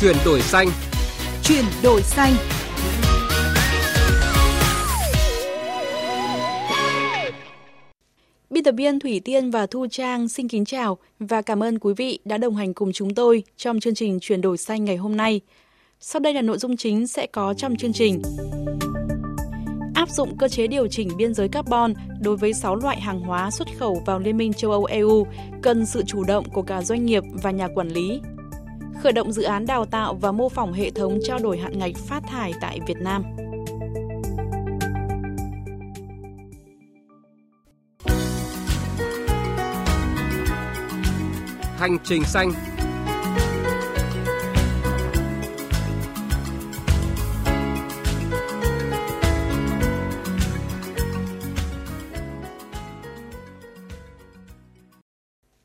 Chuyển đổi xanh. Chuyển đổi xanh. Biên tập viên Thủy Tiên và Thu Trang xin kính chào và cảm ơn quý vị đã đồng hành cùng chúng tôi trong chương trình Chuyển đổi xanh ngày hôm nay. Sau đây là nội dung chính sẽ có trong chương trình. Áp dụng cơ chế điều chỉnh biên giới carbon đối với 6 loại hàng hóa xuất khẩu vào Liên minh châu Âu EU cần sự chủ động của cả doanh nghiệp và nhà quản lý. Khởi động dự án đào tạo và mô phỏng hệ thống trao đổi hạn ngạch phát thải tại Việt Nam. Hành trình xanh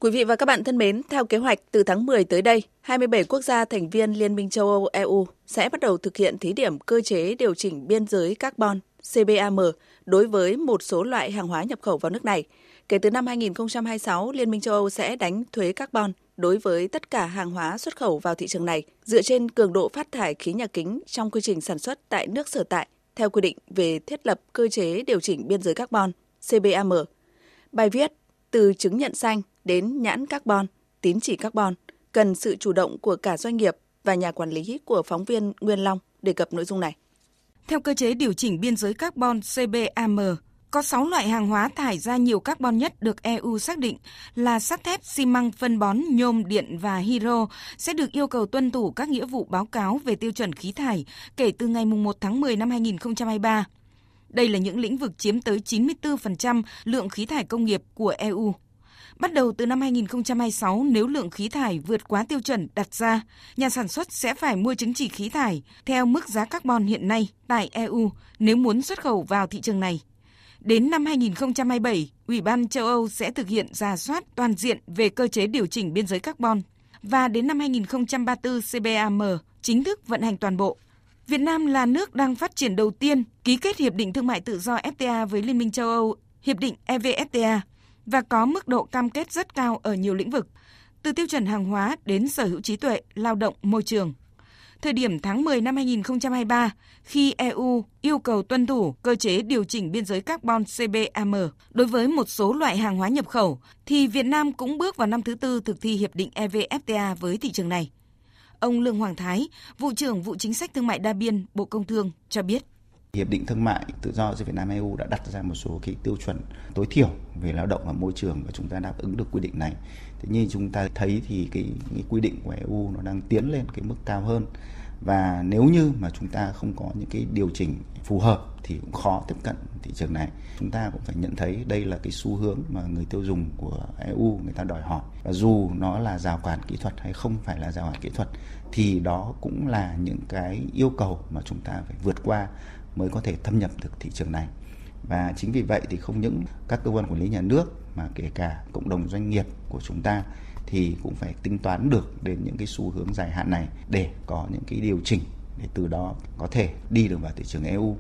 Quý vị và các bạn thân mến, theo kế hoạch từ tháng 10 tới đây, 27 quốc gia thành viên Liên minh châu Âu EU sẽ bắt đầu thực hiện thí điểm cơ chế điều chỉnh biên giới carbon CBAM đối với một số loại hàng hóa nhập khẩu vào nước này. Kể từ năm 2026, Liên minh châu Âu sẽ đánh thuế carbon đối với tất cả hàng hóa xuất khẩu vào thị trường này dựa trên cường độ phát thải khí nhà kính trong quy trình sản xuất tại nước sở tại theo quy định về thiết lập cơ chế điều chỉnh biên giới carbon CBAM. Bài viết từ chứng nhận xanh đến nhãn carbon, tín chỉ carbon cần sự chủ động của cả doanh nghiệp và nhà quản lý của phóng viên Nguyên Long đề cập nội dung này. Theo cơ chế điều chỉnh biên giới carbon CBAM, có 6 loại hàng hóa thải ra nhiều carbon nhất được EU xác định là sắt thép, xi măng, phân bón, nhôm, điện và hydro sẽ được yêu cầu tuân thủ các nghĩa vụ báo cáo về tiêu chuẩn khí thải kể từ ngày 1 tháng 10 năm 2023. Đây là những lĩnh vực chiếm tới 94% lượng khí thải công nghiệp của EU. Bắt đầu từ năm 2026, nếu lượng khí thải vượt quá tiêu chuẩn đặt ra, nhà sản xuất sẽ phải mua chứng chỉ khí thải theo mức giá carbon hiện nay tại EU nếu muốn xuất khẩu vào thị trường này. Đến năm 2027, Ủy ban châu Âu sẽ thực hiện ra soát toàn diện về cơ chế điều chỉnh biên giới carbon và đến năm 2034 CBAM chính thức vận hành toàn bộ. Việt Nam là nước đang phát triển đầu tiên ký kết hiệp định thương mại tự do FTA với Liên minh châu Âu, hiệp định EVFTA và có mức độ cam kết rất cao ở nhiều lĩnh vực, từ tiêu chuẩn hàng hóa đến sở hữu trí tuệ, lao động, môi trường. Thời điểm tháng 10 năm 2023, khi EU yêu cầu tuân thủ cơ chế điều chỉnh biên giới carbon CBAM đối với một số loại hàng hóa nhập khẩu, thì Việt Nam cũng bước vào năm thứ tư thực thi hiệp định EVFTA với thị trường này. Ông Lương Hoàng Thái, vụ trưởng vụ chính sách thương mại đa biên, Bộ Công Thương cho biết. Hiệp định thương mại tự do giữa Việt Nam EU đã đặt ra một số cái tiêu chuẩn tối thiểu về lao động và môi trường và chúng ta đáp ứng được quy định này. Thế nhưng chúng ta thấy thì cái, cái quy định của EU nó đang tiến lên cái mức cao hơn và nếu như mà chúng ta không có những cái điều chỉnh phù hợp thì cũng khó tiếp cận thị trường này. Chúng ta cũng phải nhận thấy đây là cái xu hướng mà người tiêu dùng của EU người ta đòi hỏi và dù nó là rào cản kỹ thuật hay không phải là rào cản kỹ thuật thì đó cũng là những cái yêu cầu mà chúng ta phải vượt qua mới có thể thâm nhập được thị trường này và chính vì vậy thì không những các cơ quan quản lý nhà nước mà kể cả cộng đồng doanh nghiệp của chúng ta thì cũng phải tính toán được đến những cái xu hướng dài hạn này để có những cái điều chỉnh để từ đó có thể đi được vào thị trường EU.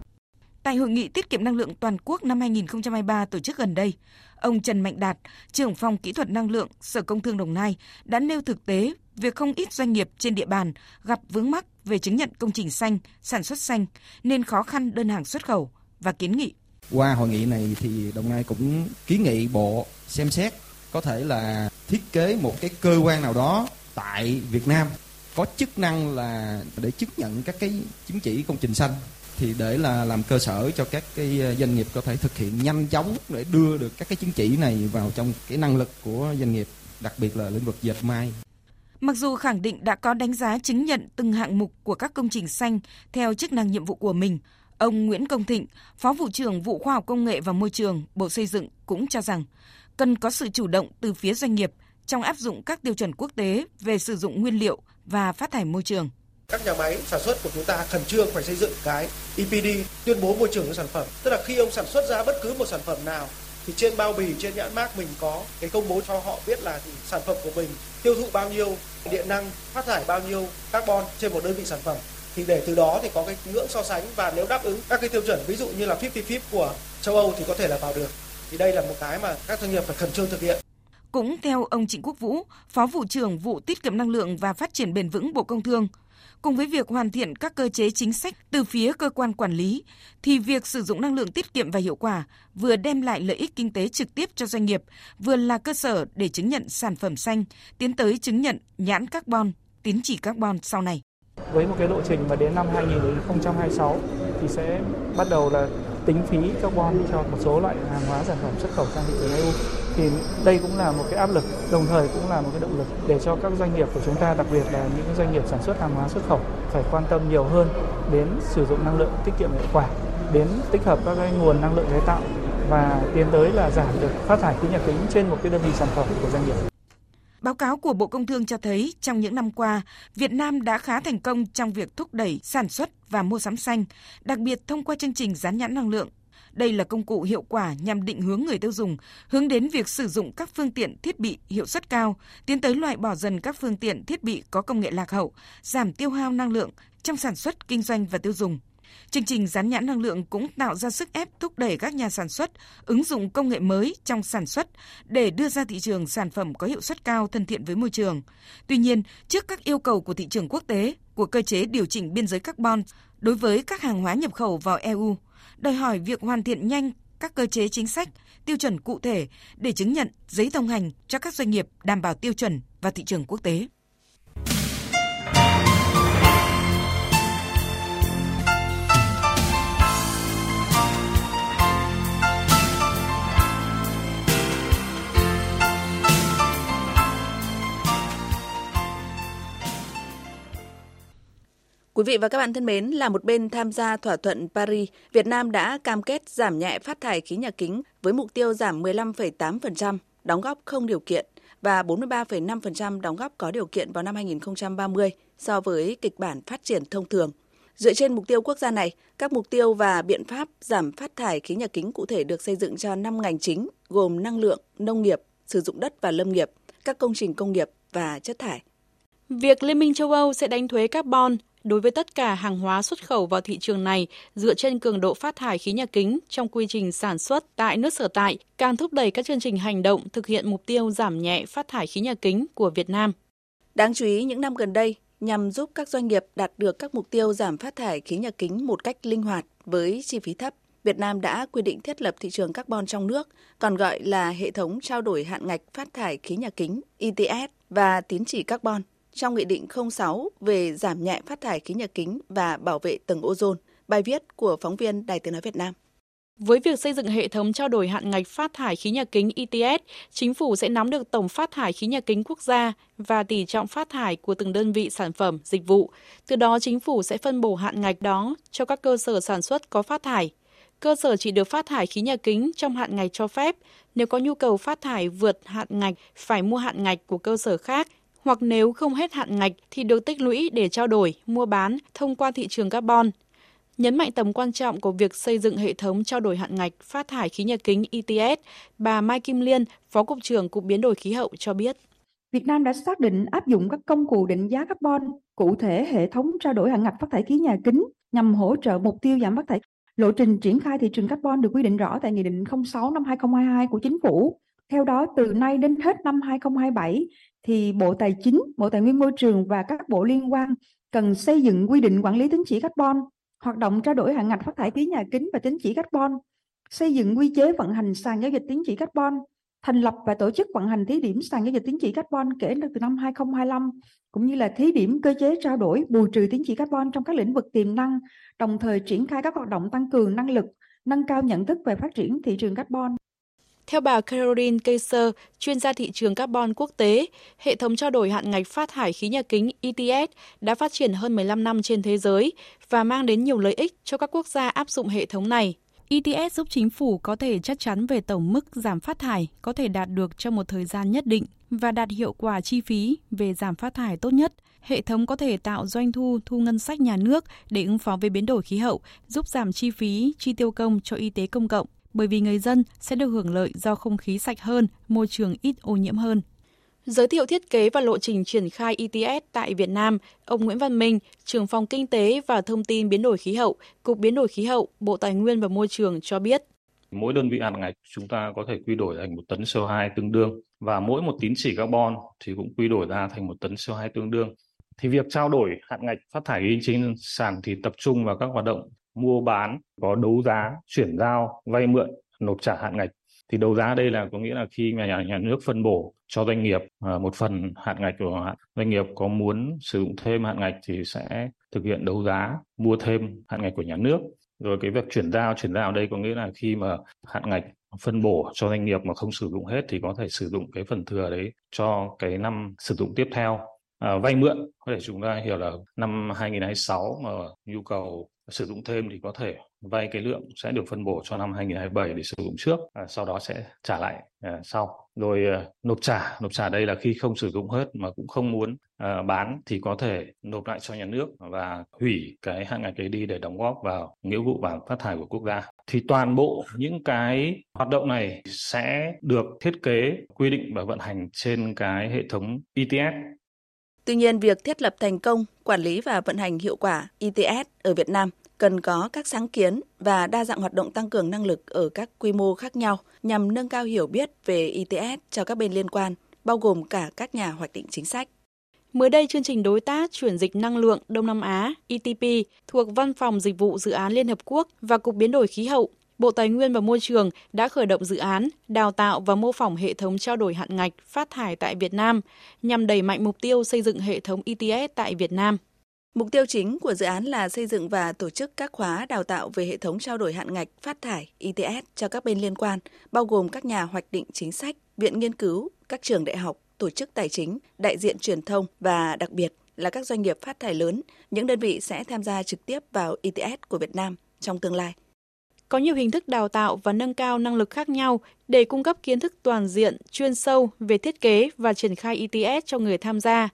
Tại hội nghị tiết kiệm năng lượng toàn quốc năm 2023 tổ chức gần đây, ông Trần Mạnh Đạt, trưởng phòng kỹ thuật năng lượng Sở Công Thương Đồng Nai đã nêu thực tế việc không ít doanh nghiệp trên địa bàn gặp vướng mắc về chứng nhận công trình xanh, sản xuất xanh nên khó khăn đơn hàng xuất khẩu và kiến nghị. Qua hội nghị này thì Đồng Nai cũng kiến nghị Bộ xem xét có thể là thiết kế một cái cơ quan nào đó tại Việt Nam có chức năng là để chứng nhận các cái chứng chỉ công trình xanh thì để là làm cơ sở cho các cái doanh nghiệp có thể thực hiện nhanh chóng để đưa được các cái chứng chỉ này vào trong cái năng lực của doanh nghiệp đặc biệt là lĩnh vực dệt may Mặc dù khẳng định đã có đánh giá chứng nhận từng hạng mục của các công trình xanh theo chức năng nhiệm vụ của mình, ông Nguyễn Công Thịnh, Phó vụ trưởng vụ Khoa học Công nghệ và Môi trường, Bộ Xây dựng cũng cho rằng cần có sự chủ động từ phía doanh nghiệp trong áp dụng các tiêu chuẩn quốc tế về sử dụng nguyên liệu và phát thải môi trường. Các nhà máy sản xuất của chúng ta khẩn trương phải xây dựng cái EPD tuyên bố môi trường của sản phẩm. Tức là khi ông sản xuất ra bất cứ một sản phẩm nào thì trên bao bì trên nhãn mác mình có cái công bố cho họ biết là thì sản phẩm của mình tiêu thụ bao nhiêu điện năng phát thải bao nhiêu carbon trên một đơn vị sản phẩm. Thì để từ đó thì có cái ngưỡng so sánh và nếu đáp ứng các cái tiêu chuẩn ví dụ như là 50-50 của châu Âu thì có thể là vào được. Thì đây là một cái mà các doanh nghiệp phải khẩn trương thực hiện. Cũng theo ông Trịnh Quốc Vũ, Phó vụ trưởng vụ tiết kiệm năng lượng và phát triển bền vững Bộ Công Thương, Cùng với việc hoàn thiện các cơ chế chính sách từ phía cơ quan quản lý, thì việc sử dụng năng lượng tiết kiệm và hiệu quả vừa đem lại lợi ích kinh tế trực tiếp cho doanh nghiệp, vừa là cơ sở để chứng nhận sản phẩm xanh, tiến tới chứng nhận nhãn carbon, tín chỉ carbon sau này. Với một cái lộ trình mà đến năm 2026 thì sẽ bắt đầu là tính phí carbon cho một số loại hàng hóa sản phẩm xuất khẩu sang thị trường EU thì đây cũng là một cái áp lực đồng thời cũng là một cái động lực để cho các doanh nghiệp của chúng ta đặc biệt là những doanh nghiệp sản xuất hàng hóa xuất khẩu phải quan tâm nhiều hơn đến sử dụng năng lượng tiết kiệm hiệu quả đến tích hợp các cái nguồn năng lượng tái tạo và tiến tới là giảm được phát thải khí nhà kính trên một cái đơn vị sản phẩm của doanh nghiệp. Báo cáo của Bộ Công Thương cho thấy trong những năm qua, Việt Nam đã khá thành công trong việc thúc đẩy sản xuất và mua sắm xanh, đặc biệt thông qua chương trình dán nhãn năng lượng. Đây là công cụ hiệu quả nhằm định hướng người tiêu dùng, hướng đến việc sử dụng các phương tiện thiết bị hiệu suất cao, tiến tới loại bỏ dần các phương tiện thiết bị có công nghệ lạc hậu, giảm tiêu hao năng lượng trong sản xuất, kinh doanh và tiêu dùng. Chương trình dán nhãn năng lượng cũng tạo ra sức ép thúc đẩy các nhà sản xuất ứng dụng công nghệ mới trong sản xuất để đưa ra thị trường sản phẩm có hiệu suất cao thân thiện với môi trường. Tuy nhiên, trước các yêu cầu của thị trường quốc tế, của cơ chế điều chỉnh biên giới carbon đối với các hàng hóa nhập khẩu vào EU, đòi hỏi việc hoàn thiện nhanh các cơ chế chính sách, tiêu chuẩn cụ thể để chứng nhận giấy thông hành cho các doanh nghiệp đảm bảo tiêu chuẩn và thị trường quốc tế. Quý vị và các bạn thân mến, là một bên tham gia thỏa thuận Paris, Việt Nam đã cam kết giảm nhẹ phát thải khí nhà kính với mục tiêu giảm 15,8%, đóng góp không điều kiện và 43,5% đóng góp có điều kiện vào năm 2030 so với kịch bản phát triển thông thường. Dựa trên mục tiêu quốc gia này, các mục tiêu và biện pháp giảm phát thải khí nhà kính cụ thể được xây dựng cho 5 ngành chính gồm năng lượng, nông nghiệp, sử dụng đất và lâm nghiệp, các công trình công nghiệp và chất thải. Việc Liên minh châu Âu sẽ đánh thuế carbon đối với tất cả hàng hóa xuất khẩu vào thị trường này dựa trên cường độ phát thải khí nhà kính trong quy trình sản xuất tại nước sở tại, càng thúc đẩy các chương trình hành động thực hiện mục tiêu giảm nhẹ phát thải khí nhà kính của Việt Nam. Đáng chú ý những năm gần đây, nhằm giúp các doanh nghiệp đạt được các mục tiêu giảm phát thải khí nhà kính một cách linh hoạt với chi phí thấp, Việt Nam đã quy định thiết lập thị trường carbon trong nước, còn gọi là hệ thống trao đổi hạn ngạch phát thải khí nhà kính ETS và tín chỉ carbon trong Nghị định 06 về giảm nhẹ phát thải khí nhà kính và bảo vệ tầng ozone, bài viết của phóng viên Đài tiếng nói Việt Nam. Với việc xây dựng hệ thống trao đổi hạn ngạch phát thải khí nhà kính ETS, chính phủ sẽ nắm được tổng phát thải khí nhà kính quốc gia và tỷ trọng phát thải của từng đơn vị sản phẩm, dịch vụ. Từ đó chính phủ sẽ phân bổ hạn ngạch đó cho các cơ sở sản xuất có phát thải. Cơ sở chỉ được phát thải khí nhà kính trong hạn ngạch cho phép. Nếu có nhu cầu phát thải vượt hạn ngạch, phải mua hạn ngạch của cơ sở khác hoặc nếu không hết hạn ngạch thì được tích lũy để trao đổi, mua bán thông qua thị trường carbon. Nhấn mạnh tầm quan trọng của việc xây dựng hệ thống trao đổi hạn ngạch phát thải khí nhà kính ETS, bà Mai Kim Liên, Phó Cục trưởng Cục Biến đổi Khí hậu cho biết. Việt Nam đã xác định áp dụng các công cụ định giá carbon, cụ thể hệ thống trao đổi hạn ngạch phát thải khí nhà kính nhằm hỗ trợ mục tiêu giảm phát thải. Lộ trình triển khai thị trường carbon được quy định rõ tại Nghị định 06 năm 2022 của Chính phủ. Theo đó, từ nay đến hết năm 2027, thì Bộ Tài chính, Bộ Tài nguyên Môi trường và các bộ liên quan cần xây dựng quy định quản lý tín chỉ carbon, hoạt động trao đổi hạn ngạch phát thải khí nhà kính và tín chỉ carbon, xây dựng quy chế vận hành sàn giao dịch tín chỉ carbon, thành lập và tổ chức vận hành thí điểm sàn giao dịch tín chỉ carbon kể từ năm 2025, cũng như là thí điểm cơ chế trao đổi bù trừ tín chỉ carbon trong các lĩnh vực tiềm năng, đồng thời triển khai các hoạt động tăng cường năng lực, nâng cao nhận thức về phát triển thị trường carbon. Theo bà Caroline Kaiser, chuyên gia thị trường carbon quốc tế, hệ thống trao đổi hạn ngạch phát thải khí nhà kính ETS đã phát triển hơn 15 năm trên thế giới và mang đến nhiều lợi ích cho các quốc gia áp dụng hệ thống này. ETS giúp chính phủ có thể chắc chắn về tổng mức giảm phát thải có thể đạt được trong một thời gian nhất định và đạt hiệu quả chi phí về giảm phát thải tốt nhất. Hệ thống có thể tạo doanh thu, thu ngân sách nhà nước để ứng phó với biến đổi khí hậu, giúp giảm chi phí, chi tiêu công cho y tế công cộng bởi vì người dân sẽ được hưởng lợi do không khí sạch hơn, môi trường ít ô nhiễm hơn. Giới thiệu thiết kế và lộ trình triển khai ETS tại Việt Nam, ông Nguyễn Văn Minh, trưởng phòng Kinh tế và Thông tin Biến đổi Khí hậu, Cục Biến đổi Khí hậu, Bộ Tài nguyên và Môi trường cho biết. Mỗi đơn vị hạn ngạch chúng ta có thể quy đổi thành một tấn CO2 tương đương và mỗi một tín chỉ carbon thì cũng quy đổi ra thành một tấn CO2 tương đương. Thì việc trao đổi hạn ngạch phát thải ghi trên sàn thì tập trung vào các hoạt động mua bán, có đấu giá, chuyển giao, vay mượn, nộp trả hạn ngạch. Thì đấu giá đây là có nghĩa là khi nhà, nhà nước phân bổ cho doanh nghiệp à, một phần hạn ngạch của doanh nghiệp có muốn sử dụng thêm hạn ngạch thì sẽ thực hiện đấu giá mua thêm hạn ngạch của nhà nước. Rồi cái việc chuyển giao chuyển giao đây có nghĩa là khi mà hạn ngạch phân bổ cho doanh nghiệp mà không sử dụng hết thì có thể sử dụng cái phần thừa đấy cho cái năm sử dụng tiếp theo. À, vay mượn có thể chúng ta hiểu là năm 2026 mà nhu cầu sử dụng thêm thì có thể vay cái lượng sẽ được phân bổ cho năm 2027 để sử dụng trước, à, sau đó sẽ trả lại à, sau. Rồi à, nộp trả, nộp trả đây là khi không sử dụng hết mà cũng không muốn à, bán thì có thể nộp lại cho nhà nước và hủy cái hạn ngạch ấy đi để đóng góp vào nghĩa vụ bảo phát thải của quốc gia. Thì toàn bộ những cái hoạt động này sẽ được thiết kế, quy định và vận hành trên cái hệ thống ETS Tuy nhiên, việc thiết lập thành công, quản lý và vận hành hiệu quả ETS ở Việt Nam cần có các sáng kiến và đa dạng hoạt động tăng cường năng lực ở các quy mô khác nhau nhằm nâng cao hiểu biết về ETS cho các bên liên quan, bao gồm cả các nhà hoạch định chính sách. Mới đây, chương trình đối tác chuyển dịch năng lượng Đông Nam Á ETP thuộc Văn phòng Dịch vụ Dự án Liên Hợp Quốc và Cục Biến đổi Khí hậu Bộ Tài nguyên và Môi trường đã khởi động dự án đào tạo và mô phỏng hệ thống trao đổi hạn ngạch phát thải tại Việt Nam nhằm đẩy mạnh mục tiêu xây dựng hệ thống ETS tại Việt Nam. Mục tiêu chính của dự án là xây dựng và tổ chức các khóa đào tạo về hệ thống trao đổi hạn ngạch phát thải ETS cho các bên liên quan, bao gồm các nhà hoạch định chính sách, viện nghiên cứu, các trường đại học, tổ chức tài chính, đại diện truyền thông và đặc biệt là các doanh nghiệp phát thải lớn, những đơn vị sẽ tham gia trực tiếp vào ETS của Việt Nam trong tương lai. Có nhiều hình thức đào tạo và nâng cao năng lực khác nhau để cung cấp kiến thức toàn diện, chuyên sâu về thiết kế và triển khai ETS cho người tham gia.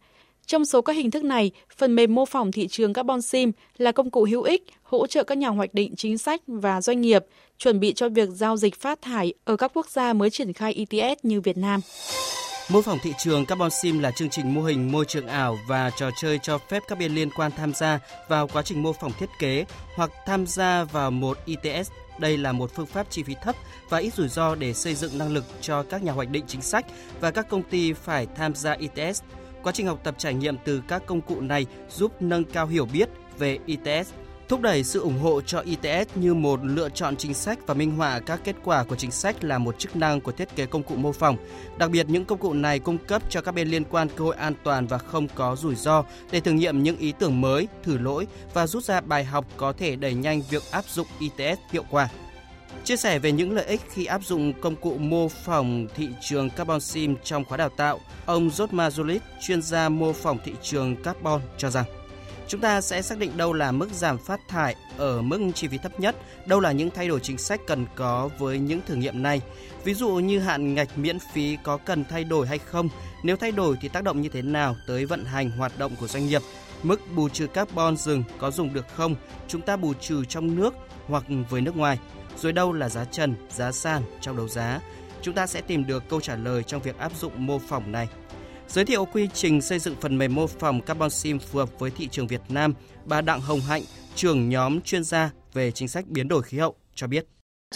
Trong số các hình thức này, phần mềm mô phỏng thị trường carbon sim là công cụ hữu ích hỗ trợ các nhà hoạch định chính sách và doanh nghiệp chuẩn bị cho việc giao dịch phát thải ở các quốc gia mới triển khai ETS như Việt Nam. Mô phỏng thị trường Carbon Sim là chương trình mô hình, môi trường ảo và trò chơi cho phép các bên liên quan tham gia vào quá trình mô phỏng thiết kế hoặc tham gia vào một ITS. Đây là một phương pháp chi phí thấp và ít rủi ro để xây dựng năng lực cho các nhà hoạch định chính sách và các công ty phải tham gia ITS. Quá trình học tập trải nghiệm từ các công cụ này giúp nâng cao hiểu biết về ITS. Thúc đẩy sự ủng hộ cho ITS như một lựa chọn chính sách và minh họa các kết quả của chính sách là một chức năng của thiết kế công cụ mô phỏng. Đặc biệt, những công cụ này cung cấp cho các bên liên quan cơ hội an toàn và không có rủi ro để thử nghiệm những ý tưởng mới, thử lỗi và rút ra bài học có thể đẩy nhanh việc áp dụng ITS hiệu quả. Chia sẻ về những lợi ích khi áp dụng công cụ mô phỏng thị trường carbon sim trong khóa đào tạo, ông Jotma Zulit, chuyên gia mô phỏng thị trường carbon cho rằng Chúng ta sẽ xác định đâu là mức giảm phát thải ở mức chi phí thấp nhất, đâu là những thay đổi chính sách cần có với những thử nghiệm này. Ví dụ như hạn ngạch miễn phí có cần thay đổi hay không, nếu thay đổi thì tác động như thế nào tới vận hành hoạt động của doanh nghiệp, mức bù trừ carbon rừng có dùng được không, chúng ta bù trừ trong nước hoặc với nước ngoài, rồi đâu là giá trần, giá sàn trong đấu giá. Chúng ta sẽ tìm được câu trả lời trong việc áp dụng mô phỏng này. Giới thiệu quy trình xây dựng phần mềm mô phỏng Carbon Sim phù hợp với thị trường Việt Nam, bà Đặng Hồng Hạnh, trưởng nhóm chuyên gia về chính sách biến đổi khí hậu cho biết.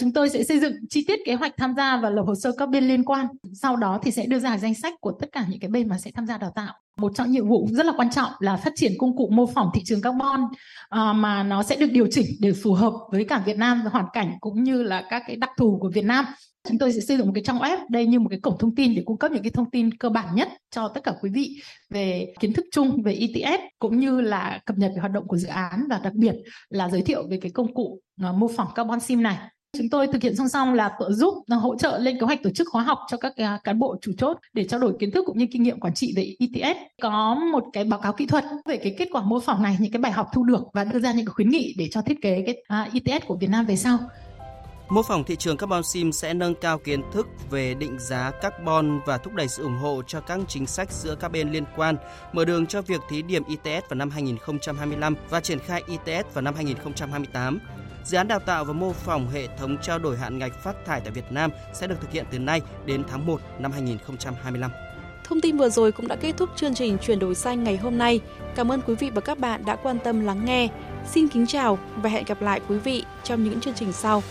Chúng tôi sẽ xây dựng chi tiết kế hoạch tham gia và lập hồ sơ các bên liên quan. Sau đó thì sẽ đưa ra danh sách của tất cả những cái bên mà sẽ tham gia đào tạo. Một trong nhiệm vụ rất là quan trọng là phát triển công cụ mô phỏng thị trường carbon à, mà nó sẽ được điều chỉnh để phù hợp với cả Việt Nam và hoàn cảnh cũng như là các cái đặc thù của Việt Nam. Chúng tôi sẽ xây dựng một cái trang web, đây như một cái cổng thông tin để cung cấp những cái thông tin cơ bản nhất cho tất cả quý vị về kiến thức chung về ETS cũng như là cập nhật về hoạt động của dự án và đặc biệt là giới thiệu về cái công cụ à, mô phỏng carbon sim này. Chúng tôi thực hiện song song là tự giúp hỗ trợ lên kế hoạch tổ chức khóa học cho các à, cán bộ chủ chốt để trao đổi kiến thức cũng như kinh nghiệm quản trị về ETS. Có một cái báo cáo kỹ thuật về cái kết quả mô phỏng này, những cái bài học thu được và đưa ra những cái khuyến nghị để cho thiết kế cái à, ETS của Việt Nam về sau. Mô phỏng thị trường carbon sim sẽ nâng cao kiến thức về định giá carbon và thúc đẩy sự ủng hộ cho các chính sách giữa các bên liên quan, mở đường cho việc thí điểm ETS vào năm 2025 và triển khai ETS vào năm 2028. Dự án đào tạo và mô phỏng hệ thống trao đổi hạn ngạch phát thải tại Việt Nam sẽ được thực hiện từ nay đến tháng 1 năm 2025. Thông tin vừa rồi cũng đã kết thúc chương trình chuyển đổi xanh ngày hôm nay. Cảm ơn quý vị và các bạn đã quan tâm lắng nghe. Xin kính chào và hẹn gặp lại quý vị trong những chương trình sau.